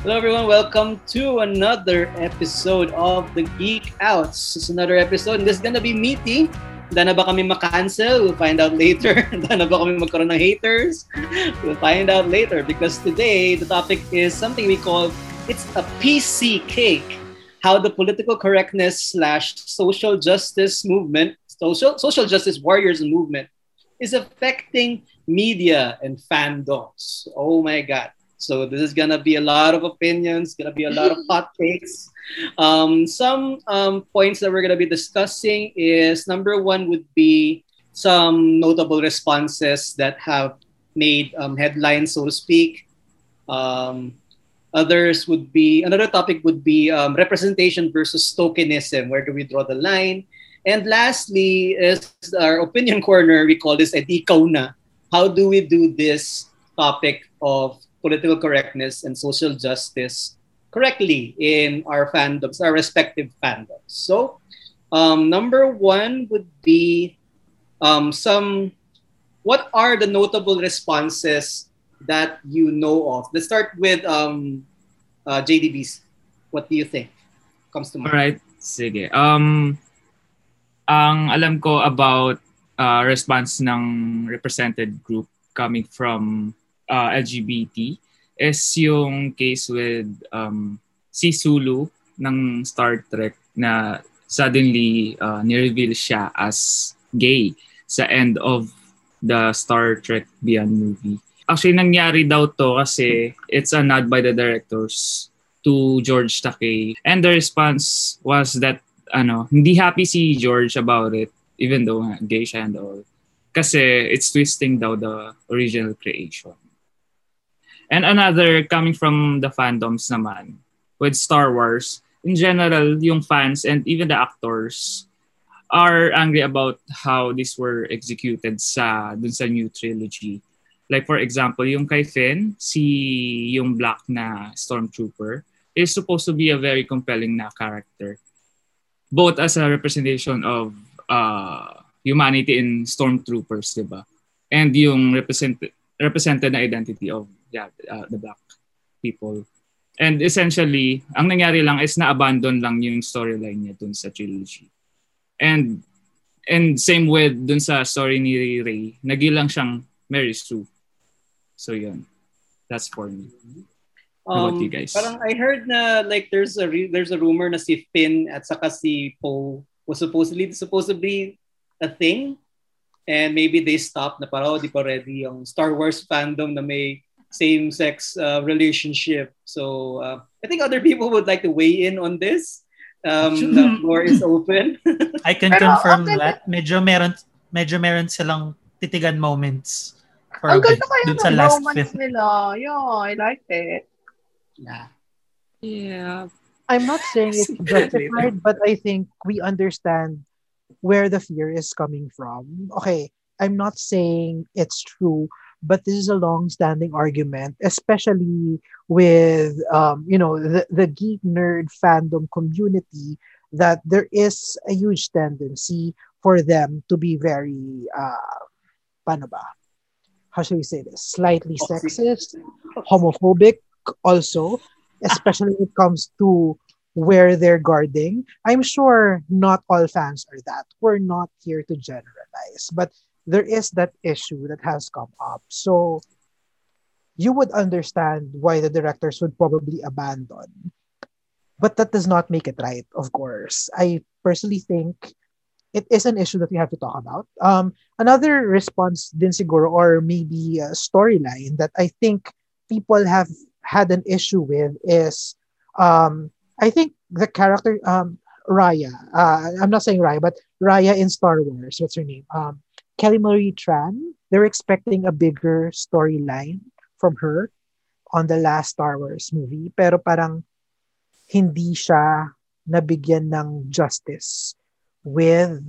Hello everyone, welcome to another episode of The Geek Outs. It's another episode and this is gonna be meaty. Handa na ba kami makancel? We'll find out later. Handa na ba kami magkaroon ng haters? We'll find out later because today the topic is something we call it's a PC cake. How the political correctness slash social justice movement, social, social justice warriors movement is affecting media and fandoms. Oh my God. So this is gonna be a lot of opinions, gonna be a lot of hot takes. Um, some um, points that we're gonna be discussing is number one would be some notable responses that have made um, headlines, so to speak. Um, others would be another topic would be um, representation versus tokenism. Where do we draw the line? And lastly is our opinion corner. We call this na. How do we do this topic of political correctness and social justice correctly in our fandoms, our respective fandoms. So, um, number one would be um, some. What are the notable responses that you know of? Let's start with um, uh, JDBs. What do you think comes to mind? All right, sige. Um, ang alam ko about uh, response ng represented group coming from uh, LGBT is yung case with um, si Sulu ng Star Trek na suddenly uh, ni-reveal siya as gay sa end of the Star Trek Beyond movie. Actually, nangyari daw to kasi it's a nod by the directors to George Takei. And the response was that ano, hindi happy si George about it even though gay siya and all. Kasi it's twisting daw the original creation. And another coming from the fandoms naman with Star Wars, in general, yung fans and even the actors are angry about how these were executed sa dun sa new trilogy. Like for example, yung kay Finn, si yung black na stormtrooper is supposed to be a very compelling na character. Both as a representation of uh, humanity in stormtroopers, di ba? And yung represent represented na identity of yeah, uh, the black people. And essentially, ang nangyari lang is na-abandon lang yung storyline niya dun sa trilogy. And and same with dun sa story ni Ray, nagilang siyang Mary Sue. So yun. That's for me. How Um, about you guys? Parang I heard na like there's a re- there's a rumor na si Finn at saka si Poe was supposedly supposedly a thing and maybe they stopped na parang oh, di pa ready yung Star Wars fandom na may same-sex uh, relationship. So uh, I think other people would like to weigh in on this. Um, the floor is open. I can Pero, confirm okay. that. Medyo meron, medyo meron silang titigan moments for Ang a bit ganda kayo dun ng sa last romance film. nila. Yeah, I like it. yeah. yeah. I'm not saying it's justified, but I think we understand where the fear is coming from. Okay, I'm not saying it's true, but this is a long-standing argument, especially with um, you know the, the geek nerd fandom community, that there is a huge tendency for them to be very uh? How should we say this? Slightly sexist, homophobic also, especially when it comes to where they're guarding. I'm sure not all fans are that. We're not here to generalize, but there is that issue that has come up. So you would understand why the directors would probably abandon. But that does not make it right, of course. I personally think it is an issue that we have to talk about. Um, another response din siguro, or maybe a storyline that I think people have had an issue with is um, I think the character um, Raya. Uh, I'm not saying Raya, but Raya in Star Wars. What's her name? Um, Kelly Marie Tran. They're expecting a bigger storyline from her on the last Star Wars movie, pero parang hindi siya nabigyan ng justice with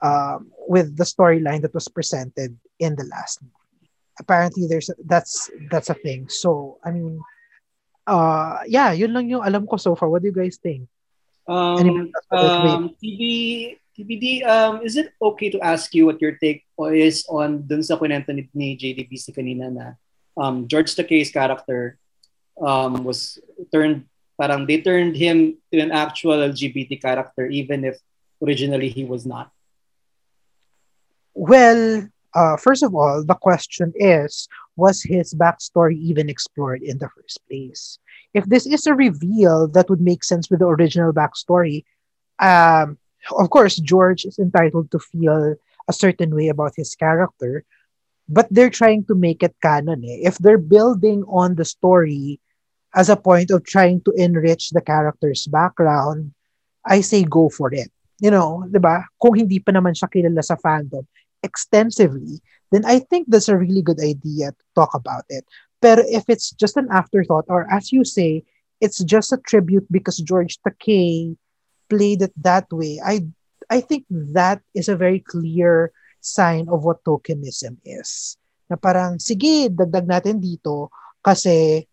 um, with the storyline that was presented in the last movie. Apparently, there's that's that's a thing. So I mean, uh, yeah, yun lang yung alam ko so far. What do you guys think? Um, um, TB, TBD, um, is it okay to ask you what your take is on dun sa kwento ni, ni JDB si kanina na um, George Takei's character um, was turned parang they turned him to an actual LGBT character even if originally he was not? Well, uh, first of all, the question is was his backstory even explored in the first place? If this is a reveal that would make sense with the original backstory, um, of course, George is entitled to feel a certain way about his character, but they're trying to make it canon. Eh? If they're building on the story as a point of trying to enrich the character's background, I say go for it. You know, di ba? Kung hindi pa naman siya kilala sa fandom extensively, then I think that's a really good idea to talk about it. But if it's just an afterthought, or as you say, it's just a tribute because George Takei played it that way, I I think that is a very clear sign of what tokenism is. Na parang, sige, dagdag natin dito kasi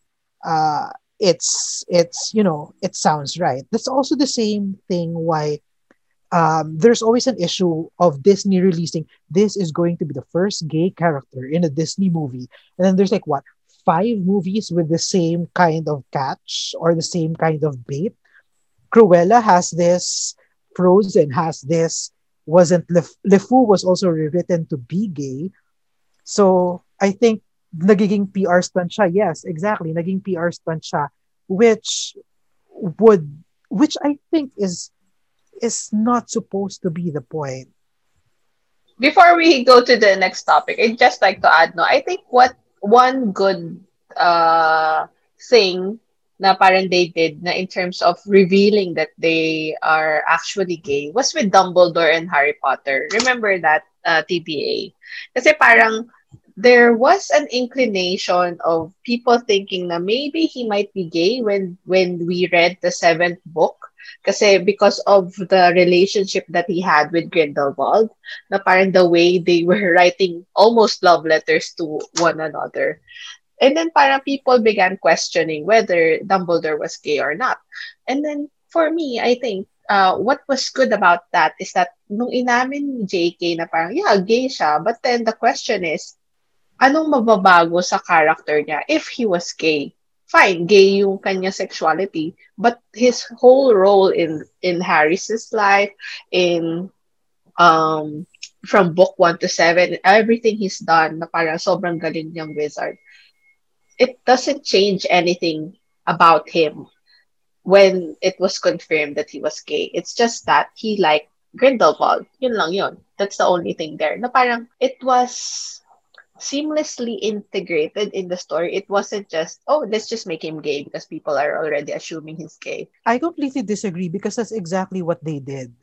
uh, it's, it's, you know, it sounds right. That's also the same thing why um, there's always an issue of Disney releasing this is going to be the first gay character in a Disney movie. And then there's like what, five movies with the same kind of catch or the same kind of bait. Cruella has this, Frozen has this, wasn't Le, LeFou was also rewritten to be gay. So I think nagiging PR stunt siya. Yes, exactly. Naging PR stunt siya, which would, which I think is is not supposed to be the point. Before we go to the next topic, I'd just like to add, no, I think what one good uh, thing na parang they did na in terms of revealing that they are actually gay was with Dumbledore and Harry Potter. Remember that uh, TBA? Kasi parang there was an inclination of people thinking na maybe he might be gay when when we read the seventh book Kasi because of the relationship that he had with Grindelwald, na parang the way they were writing almost love letters to one another. And then parang people began questioning whether Dumbledore was gay or not. And then for me, I think uh, what was good about that is that nung inamin ni JK na parang, yeah, gay siya. But then the question is, anong mababago sa character niya if he was gay? fine, gay yung kanya sexuality, but his whole role in in Harris's life, in um from book one to seven, everything he's done na para sobrang galing niyang wizard. It doesn't change anything about him when it was confirmed that he was gay. It's just that he liked Grindelwald. Yun lang yun. That's the only thing there. Na parang it was seamlessly integrated in the story. It wasn't just, oh, let's just make him gay because people are already assuming he's gay. I completely disagree because that's exactly what they did.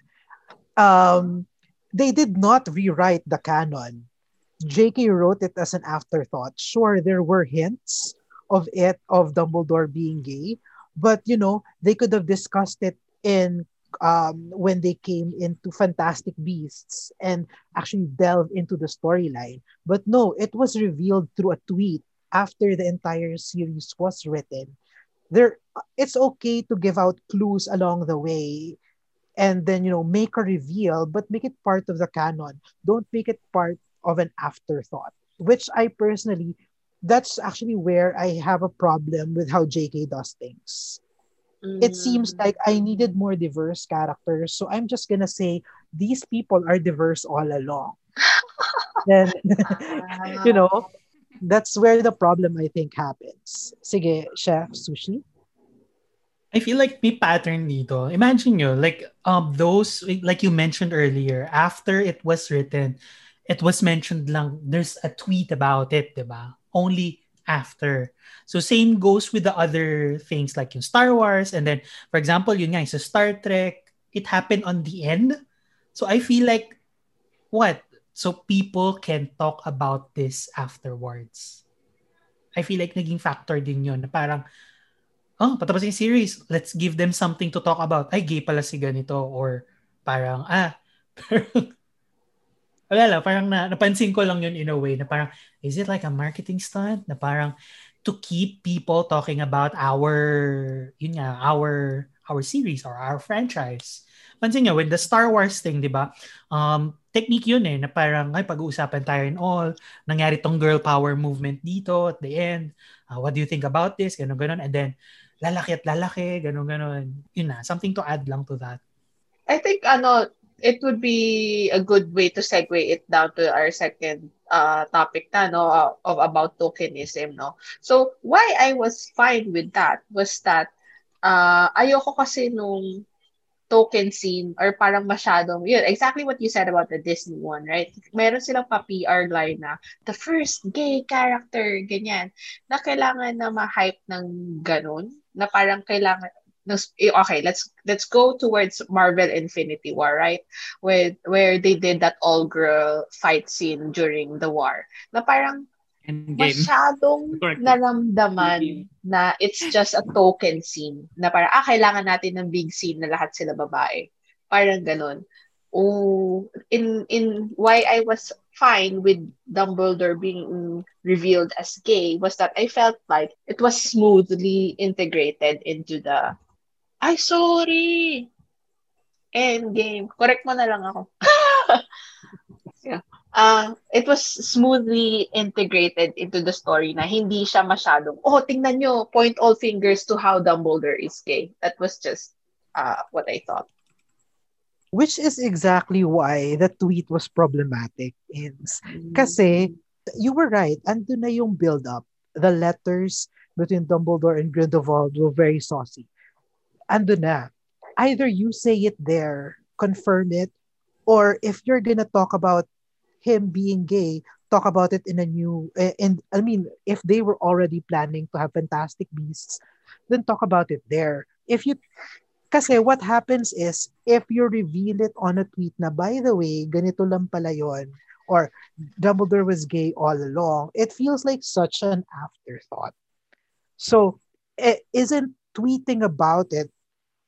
Um, they did not rewrite the canon. J.K. wrote it as an afterthought. Sure, there were hints of it, of Dumbledore being gay, but you know, they could have discussed it in um, when they came into Fantastic Beasts and actually delve into the storyline. But no, it was revealed through a tweet after the entire series was written. There, it's okay to give out clues along the way and then you know make a reveal but make it part of the canon don't make it part of an afterthought which i personally that's actually where i have a problem with how jk does things it seems Mm. like I needed more diverse characters. So I'm just gonna say these people are diverse all along. then you know, that's where the problem I think happens. Sige, Chef Sushi. I feel like may pattern dito. Imagine nyo, like um those like you mentioned earlier, after it was written, it was mentioned lang there's a tweet about it, 'di ba? Only after. So same goes with the other things like yung Star Wars and then for example, yun nga sa Star Trek, it happened on the end. So I feel like what? So people can talk about this afterwards. I feel like naging factor din yun na parang oh, patapos yung series, let's give them something to talk about. Ay, gay pala si ganito. Or parang, ah, wala lang, parang na, napansin ko lang yun in a way na parang, is it like a marketing stunt? Na parang, to keep people talking about our, yun nga, our, our series or our franchise. Pansin nyo, with the Star Wars thing, di ba? Um, technique yun eh, na parang, ay, pag-uusapan tayo and all. Nangyari tong girl power movement dito at the end uh, what do you think about this? Ganon, ganon. And then, lalaki at lalaki, ganon, ganon. Yun na, something to add lang to that. I think, ano, it would be a good way to segue it down to our second uh, topic na, no, uh, of about tokenism, no. So, why I was fine with that was that uh, ayoko kasi nung token scene or parang masyadong, yun, exactly what you said about the Disney one, right? Meron silang pa-PR line na, the first gay character, ganyan, na kailangan na ma-hype ng ganun, na parang kailangan, okay, let's let's go towards Marvel Infinity War, right? With where they did that all girl fight scene during the war. Na parang Endgame. masyadong Correct. naramdaman na it's just a token scene. Na parang, ah, kailangan natin ng big scene na lahat sila babae. Parang ganun. Oh, in in why I was fine with Dumbledore being revealed as gay was that I felt like it was smoothly integrated into the ay sorry Endgame. Correct mo na lang ako. yeah. Uh, it was smoothly integrated into the story na hindi siya masyadong, oh, tingnan nyo, point all fingers to how Dumbledore is gay. That was just uh, what I thought. Which is exactly why the tweet was problematic. Kasi, you were right. Ando na yung build-up. The letters between Dumbledore and Grindelwald were very saucy. Ando na. Either you say it there, confirm it, or if you're gonna talk about him being gay, talk about it in a new, eh, and I mean, if they were already planning to have Fantastic Beasts, then talk about it there. If you kasi what happens is, if you reveal it on a tweet na, by the way, ganito lang pala yon or Dumbledore was gay all along, it feels like such an afterthought. So, eh, isn't tweeting about it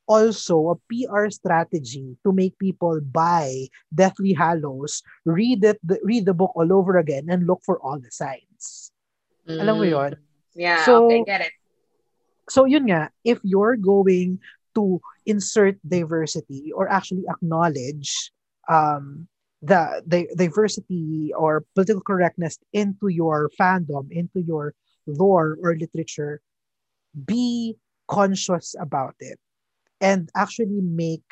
also a PR strategy to make people buy Deathly Hallows, read it, the, read the book all over again, and look for all the signs? Alam mo yon? Yeah, So- okay, get it. So yun nga, if you're going to insert diversity or actually acknowledge um, the, the diversity or political correctness into your fandom, into your lore or literature, be conscious about it and actually make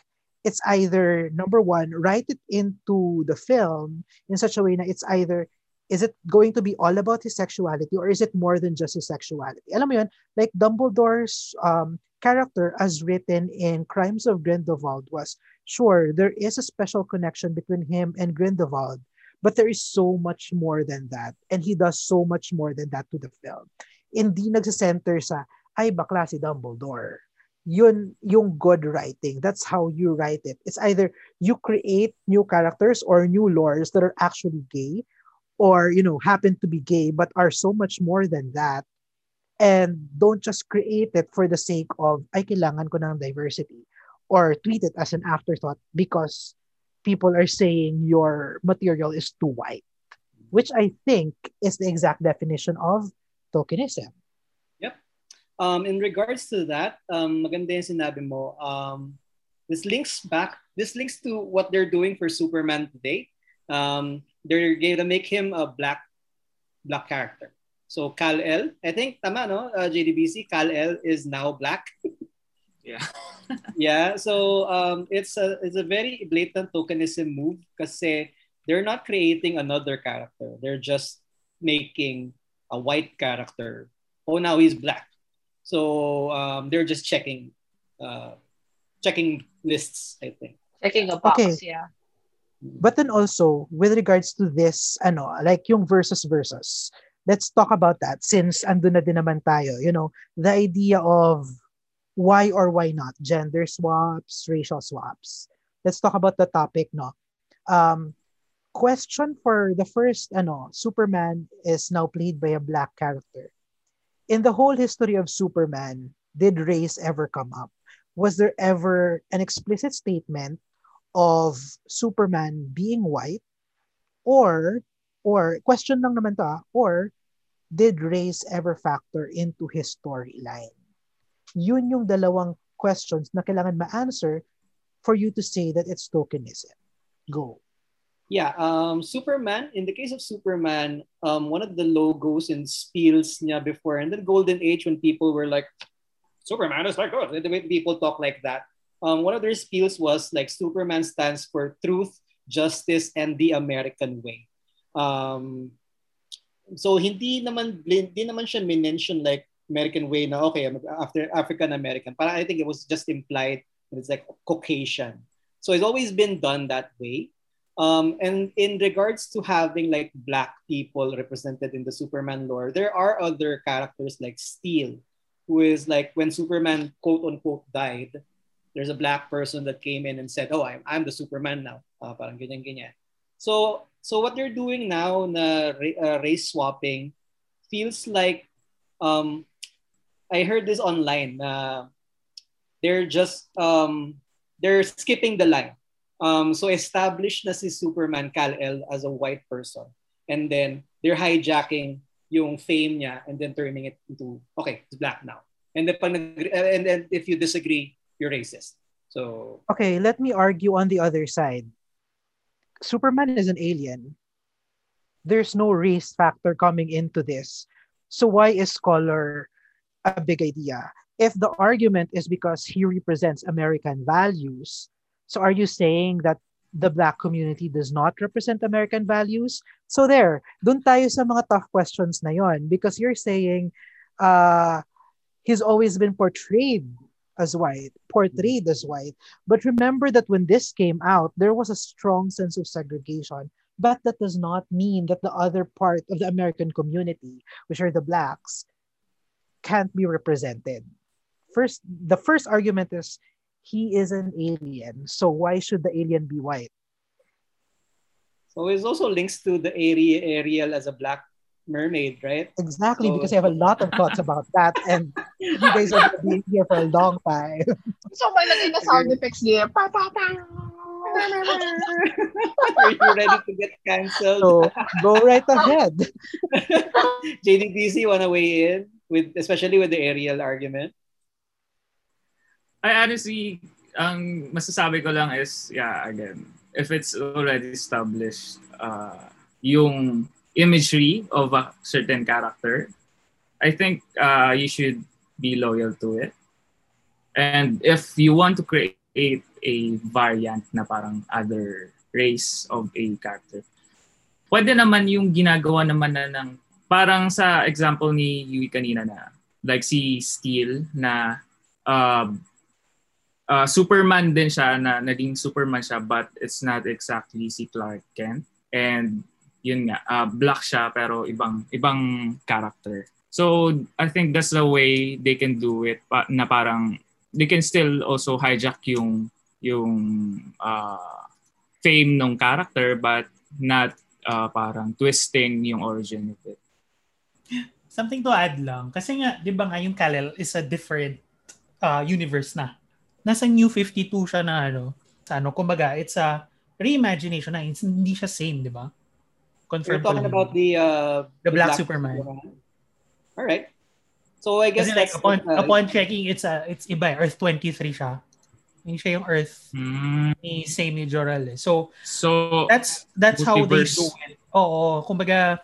it's either number one, write it into the film in such a way that it's either is it going to be all about his sexuality or is it more than just his sexuality? Alam mo yun, like Dumbledore's um, character as written in Crimes of Grindelwald was, sure, there is a special connection between him and Grindelwald, but there is so much more than that. And he does so much more than that to the film. Hindi nagsisenter sa, ay bakla si Dumbledore. Yun yung good writing. That's how you write it. It's either you create new characters or new lores that are actually gay or you know happen to be gay but are so much more than that and don't just create it for the sake of ay kailangan ko ng diversity or tweet it as an afterthought because people are saying your material is too white which i think is the exact definition of tokenism Um, in regards to that, um, maganda yung sinabi mo. Um, this links back, this links to what they're doing for Superman today. Um, they're going to make him a black black character. So Kal-El, I think, tama no, uh, JDBC, Kal-El is now black. Yeah. yeah, so um, it's a it's a very blatant tokenism move kasi they're not creating another character. They're just making a white character. Oh, now he's black. So um, they're just checking uh, checking lists, I think. Checking a box, Okay. yeah. But then also, with regards to this, ano, like yung versus versus, let's talk about that since ando na din naman tayo, you know, the idea of why or why not, gender swaps, racial swaps. Let's talk about the topic, no? Um, question for the first, ano, Superman is now played by a black character. In the whole history of Superman, did race ever come up? Was there ever an explicit statement of Superman being white or or question lang naman to ah, or did race ever factor into his storyline? Yun yung dalawang questions na kailangan ma-answer for you to say that it's tokenism. Go. Yeah, um, Superman, in the case of Superman, um, one of the logos and spiels niya before, and the golden age when people were like, Superman is like, oh, the way people talk like that. Um, one of their spiels was like, Superman stands for truth, justice, and the American way. Um, so hindi naman hindi naman siya mention like American way na okay after African American. But I think it was just implied it's like Caucasian. So it's always been done that way. Um, and in regards to having like black people represented in the Superman lore, there are other characters like Steel, who is like when Superman quote unquote died, there's a black person that came in and said, "Oh, I'm I'm the Superman now." Uh, parang ganyan ganyan. So so what they're doing now na uh, race swapping feels like um I heard this online na they're just um they're skipping the line um, so established na si Superman Kal-El as a white person. And then they're hijacking yung fame niya and then turning it into, okay, it's black now. And then, pag nag- and then if you disagree, you're racist. So Okay, let me argue on the other side. Superman is an alien. There's no race factor coming into this. So why is Scholar a big idea? If the argument is because he represents American values, so are you saying that the black community does not represent American values? So there, dun tayo sa mga tough questions na yon because you're saying uh, he's always been portrayed as white, portrayed as white. But remember that when this came out, there was a strong sense of segregation. But that does not mean that the other part of the American community, which are the blacks, can't be represented. First, the first argument is he is an alien. So why should the alien be white? So it also links to the Ariel as a black mermaid, right? Exactly, So- because I have a lot of thoughts about that, and you guys are going to be here for a long time. So, may lagay na sound effects niya. Pa, pa, pa. Are you ready to get canceled? So go right ahead. JDBC wanna weigh in with especially with the Ariel argument? I honestly, ang masasabi ko lang is, yeah, again, if it's already established, uh, yung imagery of a certain character, I think uh, you should be loyal to it. And if you want to create a variant na parang other race of a character, pwede naman yung ginagawa naman na ng, parang sa example ni Yui kanina na, like si Steel na uh, uh, Superman din siya na naging Superman siya but it's not exactly si Clark Kent and yun nga uh, black siya pero ibang ibang character so I think that's the way they can do it pa, na parang they can still also hijack yung yung uh, fame ng character but not uh, parang twisting yung origin of it Something to add lang. Kasi nga, di ba nga yung Kal-El is a different uh, universe na. Nasa New 52 siya na ano. Sa ano, kumbaga, it's a reimagination na. It's, hindi siya same, di ba? We're Confirm ko talking about the uh, The Black Superman. All right. So I guess Kasi like, upon, uh, upon checking, it's a, it's iba. eh. Earth 23 siya. Hindi siya yung Earth Mm, ni same ni Jor-El. eh. So, so that's that's how they do it. Oo, kumbaga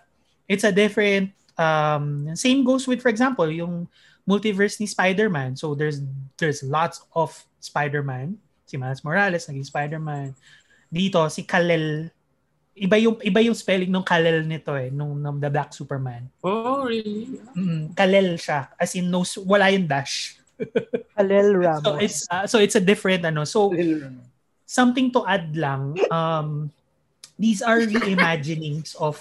it's a different um same goes with for example yung multiverse ni Spider-Man. So there's there's lots of Spider-Man. Si Miles Morales naging Spider-Man. Dito si Kal-El iba yung iba yung spelling ng Kal-El nito eh nung, nung The Black Superman. oh really Mm, Kal-El siya as in no wala yung dash. Halel So Ramos. it's uh, so it's a different ano. So something to add lang, um, these are reimaginings of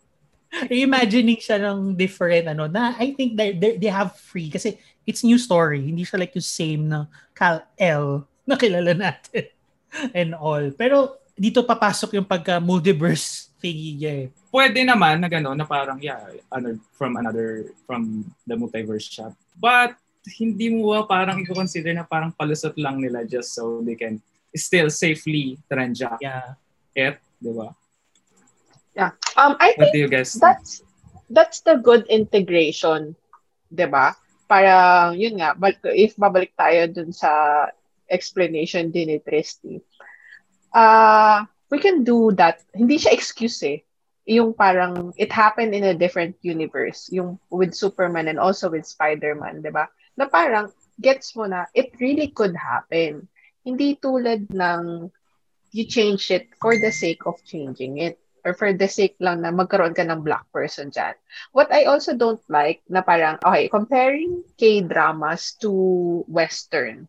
reimagining siya ng different ano na I think they they have free kasi it's new story hindi siya like yung same na Cal L na kilala natin and all pero dito papasok yung pagka multiverse thingy niya eh. pwede naman na gano'n na parang yeah ano, from another from the multiverse shop but hindi mo ba parang i-consider na parang palusot lang nila just so they can still safely transact yeah it di ba Um, I what think do you guys think? that's that's the good integration, 'di ba? Para yun nga, if babalik tayo dun sa explanation din ni Tristy. Ah, we can do that. Hindi siya excuse eh. Yung parang it happened in a different universe. Yung with Superman and also with Spider-Man, di ba? Na parang gets mo na it really could happen. Hindi tulad ng you change it for the sake of changing it or for the sake lang na magkaroon ka ng black person dyan. What I also don't like na parang, okay, comparing K-dramas to Western,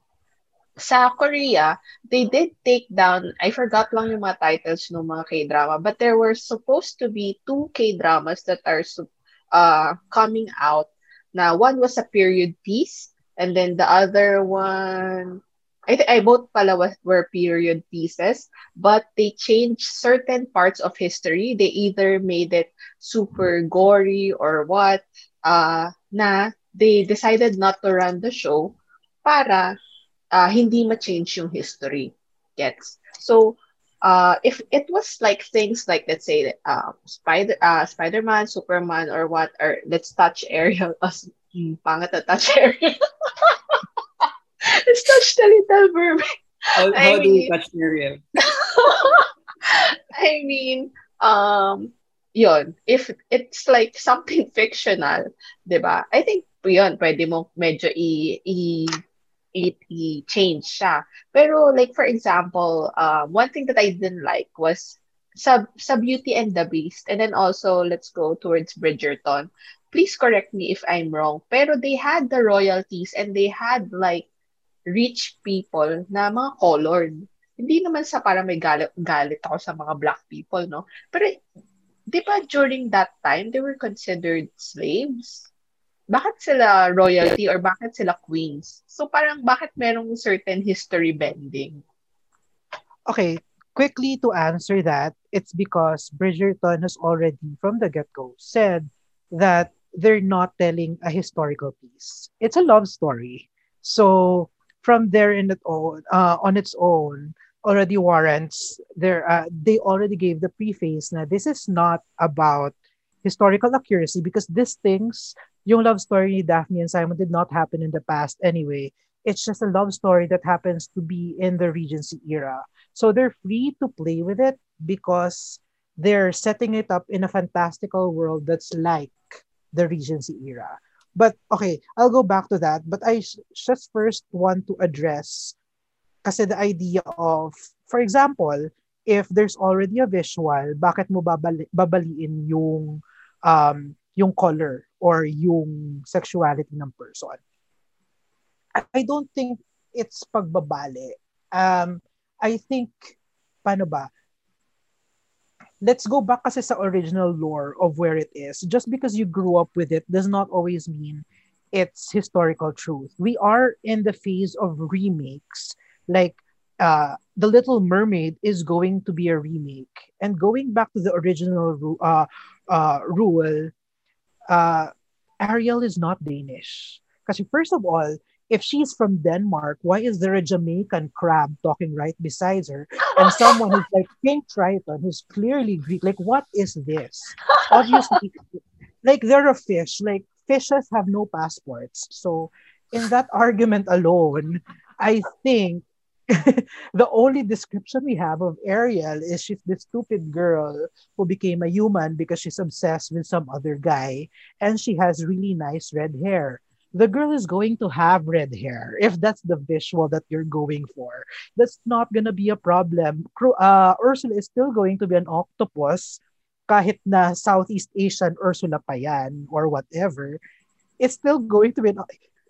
sa Korea, they did take down, I forgot lang yung mga titles ng mga K-drama, but there were supposed to be two K-dramas that are uh, coming out. Na one was a period piece, and then the other one, I think I both pala was, were period pieces, but they changed certain parts of history. They either made it super gory or what, uh, na they decided not to run the show para uh, hindi ma-change yung history. Gets? So, uh, if it was like things like, let's say, uh, Spider, uh, Spider-Man, Superman, or what, or let's touch Ariel, as hmm, pangat touch Ariel. let's touch the little mermaid. How, how do we touch Ariel? I mean, um, yon if it's like something fictional, 'di ba? I think yon pwede mo medyo i, i it, change siya. Pero like for example, um, one thing that I didn't like was sa, sa Beauty and the Beast and then also let's go towards Bridgerton. Please correct me if I'm wrong. Pero they had the royalties and they had like rich people na mga colored. Hindi naman sa para may galit, galit ako sa mga black people, no? Pero di ba during that time, they were considered slaves? bakit sila royalty or bakit sila queens? So parang bakit merong certain history bending? Okay, quickly to answer that, it's because Bridgerton has already from the get-go said that they're not telling a historical piece. It's a love story. So from there in it own, uh, on its own, already warrants there. Uh, they already gave the preface that this is not about historical accuracy because these things yung love story Daphne and Simon did not happen in the past anyway. It's just a love story that happens to be in the Regency era. So they're free to play with it because they're setting it up in a fantastical world that's like the Regency era. But okay, I'll go back to that. But I just first want to address kasi the idea of, for example, if there's already a visual, bakit mo babali, babaliin yung um, yung color or yung sexuality ng person. I don't think it's pagbabali. Um, I think, paano ba? Let's go back kasi sa original lore of where it is. Just because you grew up with it does not always mean it's historical truth. We are in the phase of remakes. Like, uh, The Little Mermaid is going to be a remake. And going back to the original uh, uh, rule, uh, Ariel is not Danish. Because first of all, if she's from Denmark, why is there a Jamaican crab talking right beside her and someone who's like Pink Triton who's clearly Greek? Like, what is this? Obviously, like they're a fish. Like fishes have no passports. So, in that argument alone, I think the only description we have of Ariel is she's this stupid girl who became a human because she's obsessed with some other guy and she has really nice red hair. The girl is going to have red hair if that's the visual that you're going for. That's not gonna be a problem. Uh, Ursula is still going to be an octopus kahit na Southeast Asian Ursula pa yan or whatever. It's still going to be an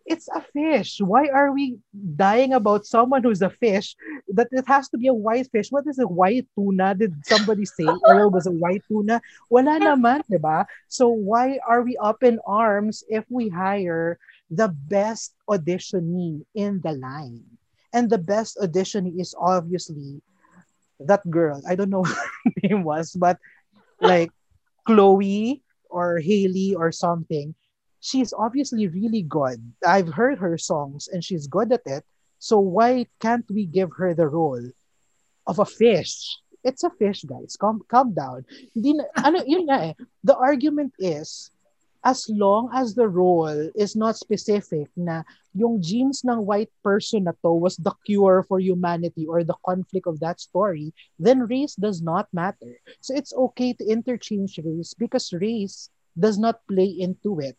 it's a fish. Why are we dying about someone who's a fish? That it has to be a white fish. What is a white tuna? Did somebody say oil was a white tuna? Wala naman, di ba? So why are we up in arms if we hire the best auditionee in the line? And the best auditionee is obviously that girl. I don't know what her name was, but like Chloe or Haley or something she's obviously really good. I've heard her songs and she's good at it. So why can't we give her the role of a fish? It's a fish, guys. Calm, calm down. Ano, yun eh. The argument is, as long as the role is not specific na yung genes ng white person na to was the cure for humanity or the conflict of that story, then race does not matter. So it's okay to interchange race because race does not play into it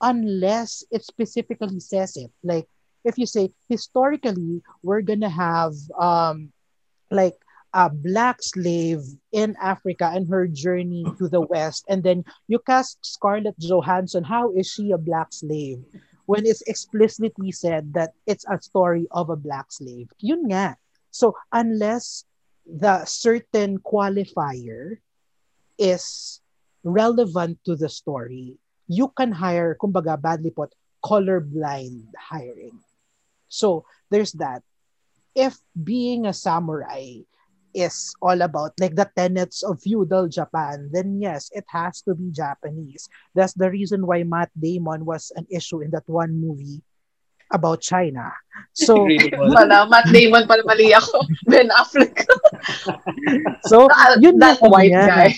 unless it specifically says it. Like if you say historically we're gonna have um like a black slave in Africa and her journey to the West. And then you cast Scarlett Johansson. How is she a black slave? When it's explicitly said that it's a story of a black slave. Yun nga. So unless the certain qualifier is relevant to the story, you can hire, kumbaga, badly put, colorblind hiring. So there's that. If being a samurai is all about like the tenets of feudal Japan, then yes, it has to be Japanese. That's the reason why Matt Damon was an issue in that one movie about China. So, Wala, Matt Damon pala mali ako. Ben Affleck. so yun that lang white yan. guy.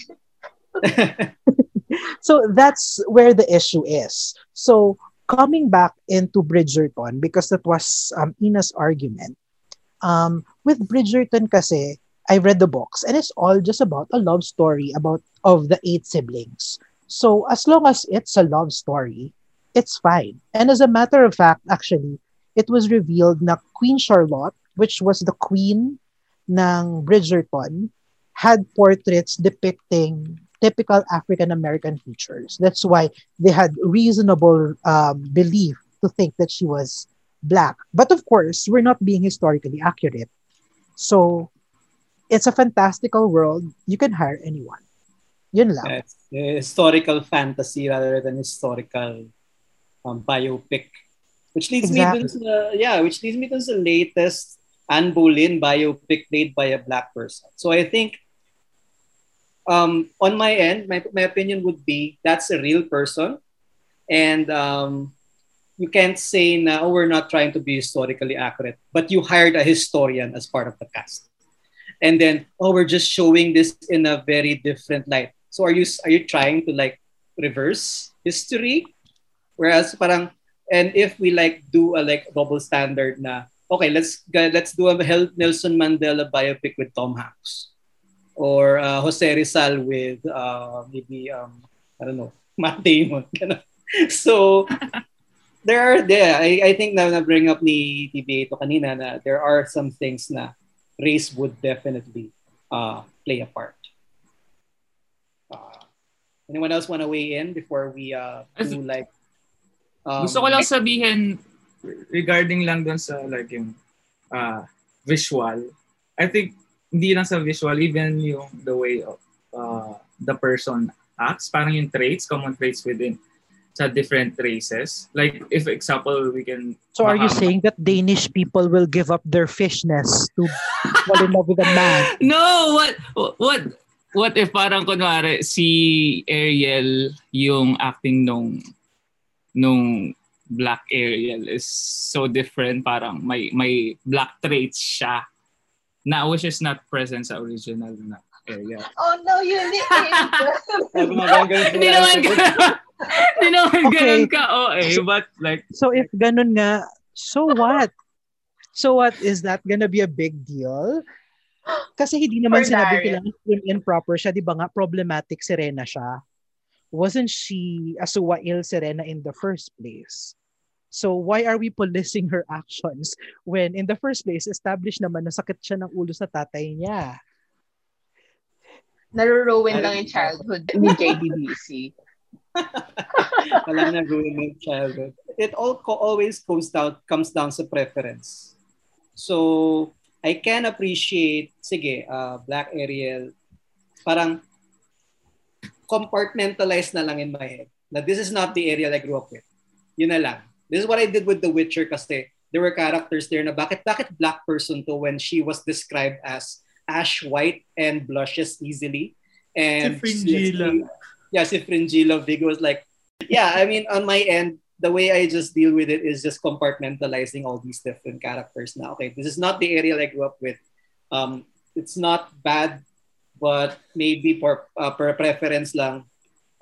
so that's where the issue is. So coming back into Bridgerton, because that was um, Ina's argument, um, with Bridgerton kasi, I read the books and it's all just about a love story about of the eight siblings. So as long as it's a love story, it's fine. And as a matter of fact, actually, it was revealed na Queen Charlotte, which was the queen ng Bridgerton, had portraits depicting typical African American features. That's why they had reasonable um, belief to think that she was black. But of course, we're not being historically accurate. So it's a fantastical world. You can hire anyone. Yun lang. Yes, historical fantasy rather than historical um, biopic. Which leads Exactly. me to the, yeah, which leads me to the latest Anne Boleyn biopic made by a black person. So I think um, on my end, my, my opinion would be that's a real person. And um, you can't say now oh, we're not trying to be historically accurate, but you hired a historian as part of the cast. And then, oh, we're just showing this in a very different light. So are you are you trying to like reverse history? Whereas parang and if we like do a like double standard na okay, let's let's do a Nelson Mandela biopic with Tom Hanks or uh, Jose Rizal with uh, maybe um, I don't know Matt Damon. so there are there I, I think na na bring up ni TBA to kanina na there are some things na race would definitely uh, play a part. Uh, anyone else want to weigh in before we uh, do like um, Gusto ko lang sabihin regarding lang dun sa like yung uh, visual. I think hindi lang sa visual, even yung the way of uh, the person acts, parang yung traits, common traits within sa different races. Like if example, we can So are you saying that Danish people will give up their fishness to fall in love with a man? No, what what what if parang kunwari si Ariel yung acting nung nung black Ariel is so different parang may may black traits siya na which is not present sa original na Ariel. Oh no, you ganun Hindi naman ganun. Hindi naman Okay. ganun ka OA, but like So if ganun nga, so what? So what? Is that gonna be a big deal? Kasi hindi naman For sinabi Daria. kailangan prim and proper siya. Di ba nga, problematic Serena siya. Wasn't she a suwail Serena in the first place? So why are we policing her actions when in the first place, established naman na sakit siya ng ulo sa tatay niya? Naruruin lang yung childhood ni JDBC. Wala na ruined childhood. It all co- always comes down comes down sa preference. So I can appreciate sige, uh, Black Ariel parang compartmentalized na lang in my head. Na this is not the Ariel I grew up with. Yun na lang. This is what I did with The Witcher kasi there were characters there na bakit bakit black person to when she was described as ash white and blushes easily and Si Fringilla. yeah si Fringilla Vigo was like yeah I mean on my end the way I just deal with it is just compartmentalizing all these different characters now okay this is not the Ariel I grew up with um it's not bad but maybe for uh, per preference lang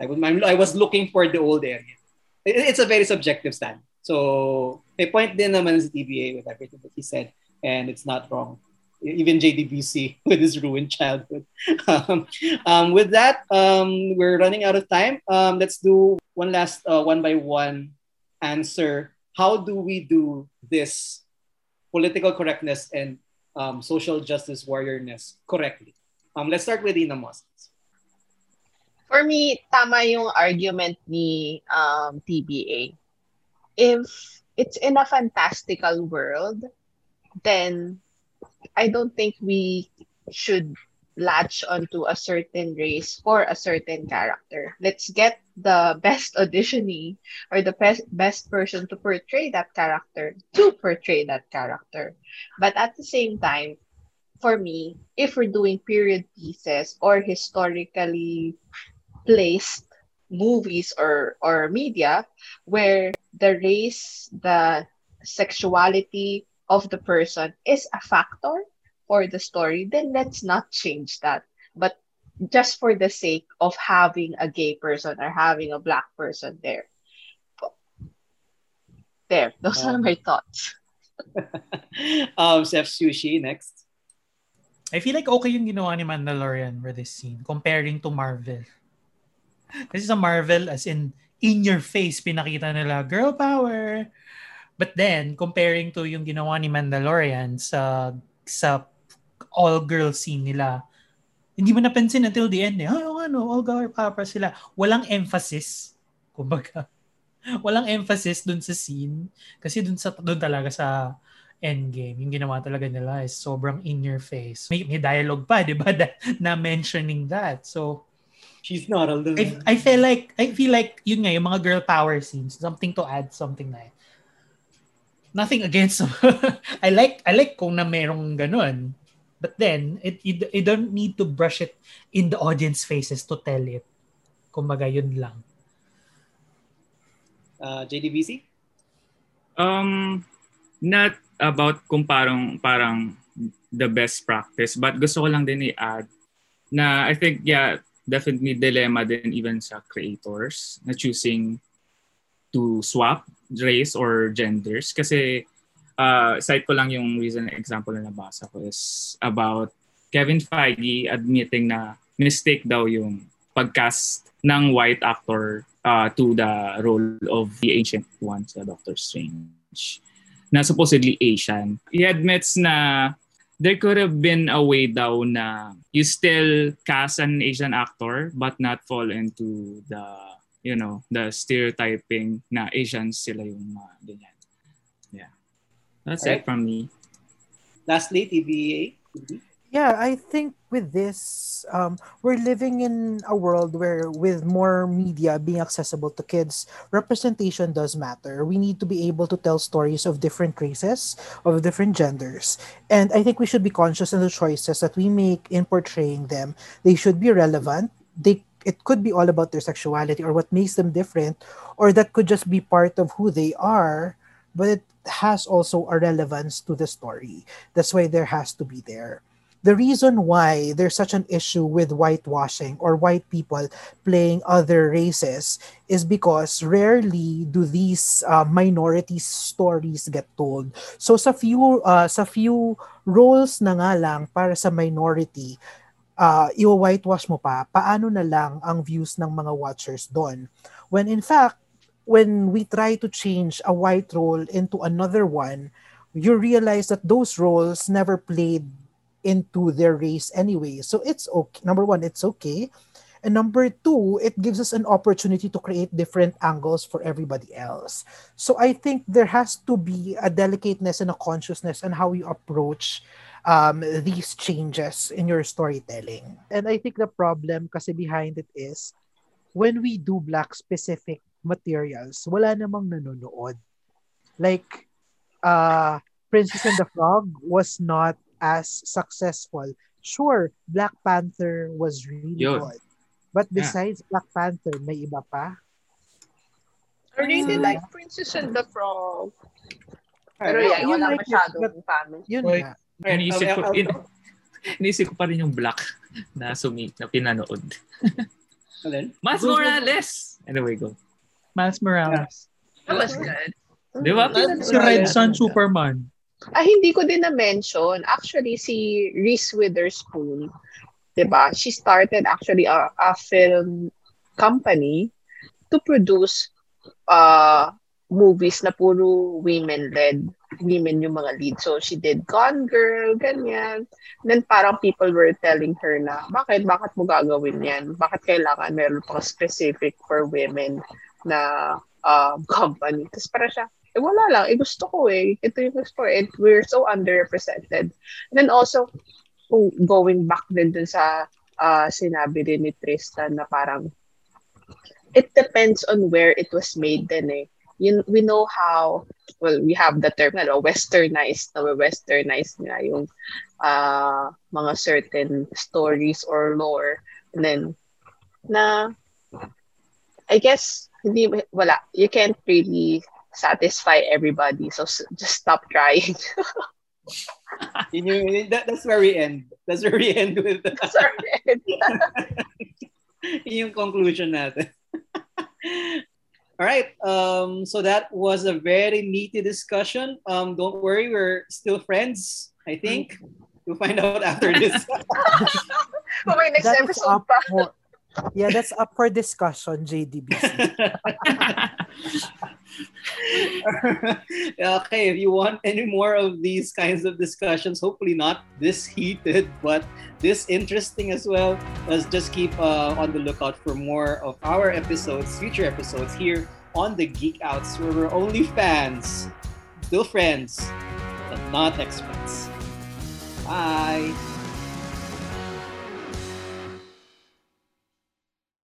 I was, I was looking for the old Ariel. It's a very subjective stand. So, may point din naman sa TBA with everything that he said, and it's not wrong. Even JDBC with his ruined childhood. um, um, with that, um, we're running out of time. Um, let's do one last uh, one by one answer. How do we do this political correctness and um, social justice warriorness correctly? Um, let's start with Ina Moss. For me, tama yung argument ni TBA. If it's in a fantastical world, then I don't think we should latch onto a certain race for a certain character. Let's get the best auditionee or the best best person to portray that character to portray that character. But at the same time, for me, if we're doing period pieces or historically placed movies or or media where the race, the sexuality of the person is a factor for the story, then let's not change that. But just for the sake of having a gay person or having a black person there. There, those um, are my thoughts. um, Chef Sushi, next. I feel like okay yung ginawa ni Mandalorian for this scene comparing to Marvel. Kasi sa Marvel, as in, in your face, pinakita nila, girl power. But then, comparing to yung ginawa ni Mandalorian sa sa all-girl scene nila, hindi mo napansin until the end eh. Oh, ano, all girl power sila. Walang emphasis. Kumbaga, walang emphasis dun sa scene. Kasi dun, sa, dun talaga sa endgame, yung ginawa talaga nila is sobrang in your face. May, may dialogue pa, di ba, na mentioning that. So, She's not alone. I, I feel like, I feel like, yun nga, yung mga girl power scenes, something to add, something na Nothing against I like I like kung na merong ganun. But then, it, you, you don't need to brush it in the audience faces to tell it. Kumbaga, yun lang. Uh, JDBC? Um, not about kung parang, parang the best practice, but gusto ko lang din i-add na I think, yeah, definitely dilemma din even sa creators na choosing to swap race or genders kasi uh, cite ko lang yung recent example na nabasa ko is about Kevin Feige admitting na mistake daw yung pagcast ng white actor uh, to the role of the Ancient One sa Doctor Strange na supposedly Asian. He admits na there could have been a way daw na you still cast an Asian actor but not fall into the you know the stereotyping na Asians sila yung uh, ganyan. Yeah. That's right. it from me. Lastly, TVA. Yeah, I think with this, um, we're living in a world where, with more media being accessible to kids, representation does matter. We need to be able to tell stories of different races, of different genders. And I think we should be conscious in the choices that we make in portraying them. They should be relevant. They it could be all about their sexuality or what makes them different, or that could just be part of who they are. But it has also a relevance to the story. That's why there has to be there. The reason why there's such an issue with whitewashing or white people playing other races is because rarely do these uh, minority stories get told. So sa few uh, sa few roles na nga lang para sa minority, uh, i-whitewash mo pa, paano na lang ang views ng mga watchers doon? When in fact, when we try to change a white role into another one, you realize that those roles never played into their race anyway. So it's okay. Number one, it's okay. And number two, it gives us an opportunity to create different angles for everybody else. So I think there has to be a delicateness and a consciousness on how you approach um, these changes in your storytelling. And I think the problem kasi behind it is when we do black specific materials, wala namang nanonood. Like, uh, Princess and the Frog was not as successful. Sure, Black Panther was really Yun. good. But besides yeah. Black Panther, may iba pa? I really like Princess and the Frog. Pero yeah, yun wala like masyadong family. Yun Wait, nga. Iniisip ko, in, iniisip ko pa rin yung Black na sumik na pinanood. Miles Morales! Anyway, go. Miles Morales. That was good. Di ba? Si Red. Sun Superman. Ah, hindi ko din na-mention. Actually, si Reese Witherspoon, di ba? She started actually a, a film company to produce uh, movies na puro women-led. Women yung mga lead. So, she did Gone Girl, ganyan. Then, parang people were telling her na, bakit, bakit mo gagawin yan? Bakit kailangan meron pang specific for women na um, company? Tapos para siya, eh wala lang, eh gusto ko eh. Ito yung gusto ko. We're so underrepresented. And then also, going back din dun sa uh, sinabi din ni Tristan na parang it depends on where it was made din eh. Yun, we know how, well, we have the term, ano, westernized, na westernized nga yung uh, mga certain stories or lore. And then, na, I guess, hindi, wala, you can't really satisfy everybody. So just stop trying. Yun yung, that, that's where we end. That's where we end with Sorry. yun yung conclusion natin. All right. Um, so that was a very meaty discussion. Um, don't worry, we're still friends. I think we'll find out after this. Oh, may next That is episode up pa. for, yeah, that's up for discussion, JDBC. okay, if you want any more of these kinds of discussions, hopefully not this heated, but this interesting as well, let's just keep uh, on the lookout for more of our episodes, future episodes here on the Geek Outs, where we're only fans, still friends, but not experts. Bye.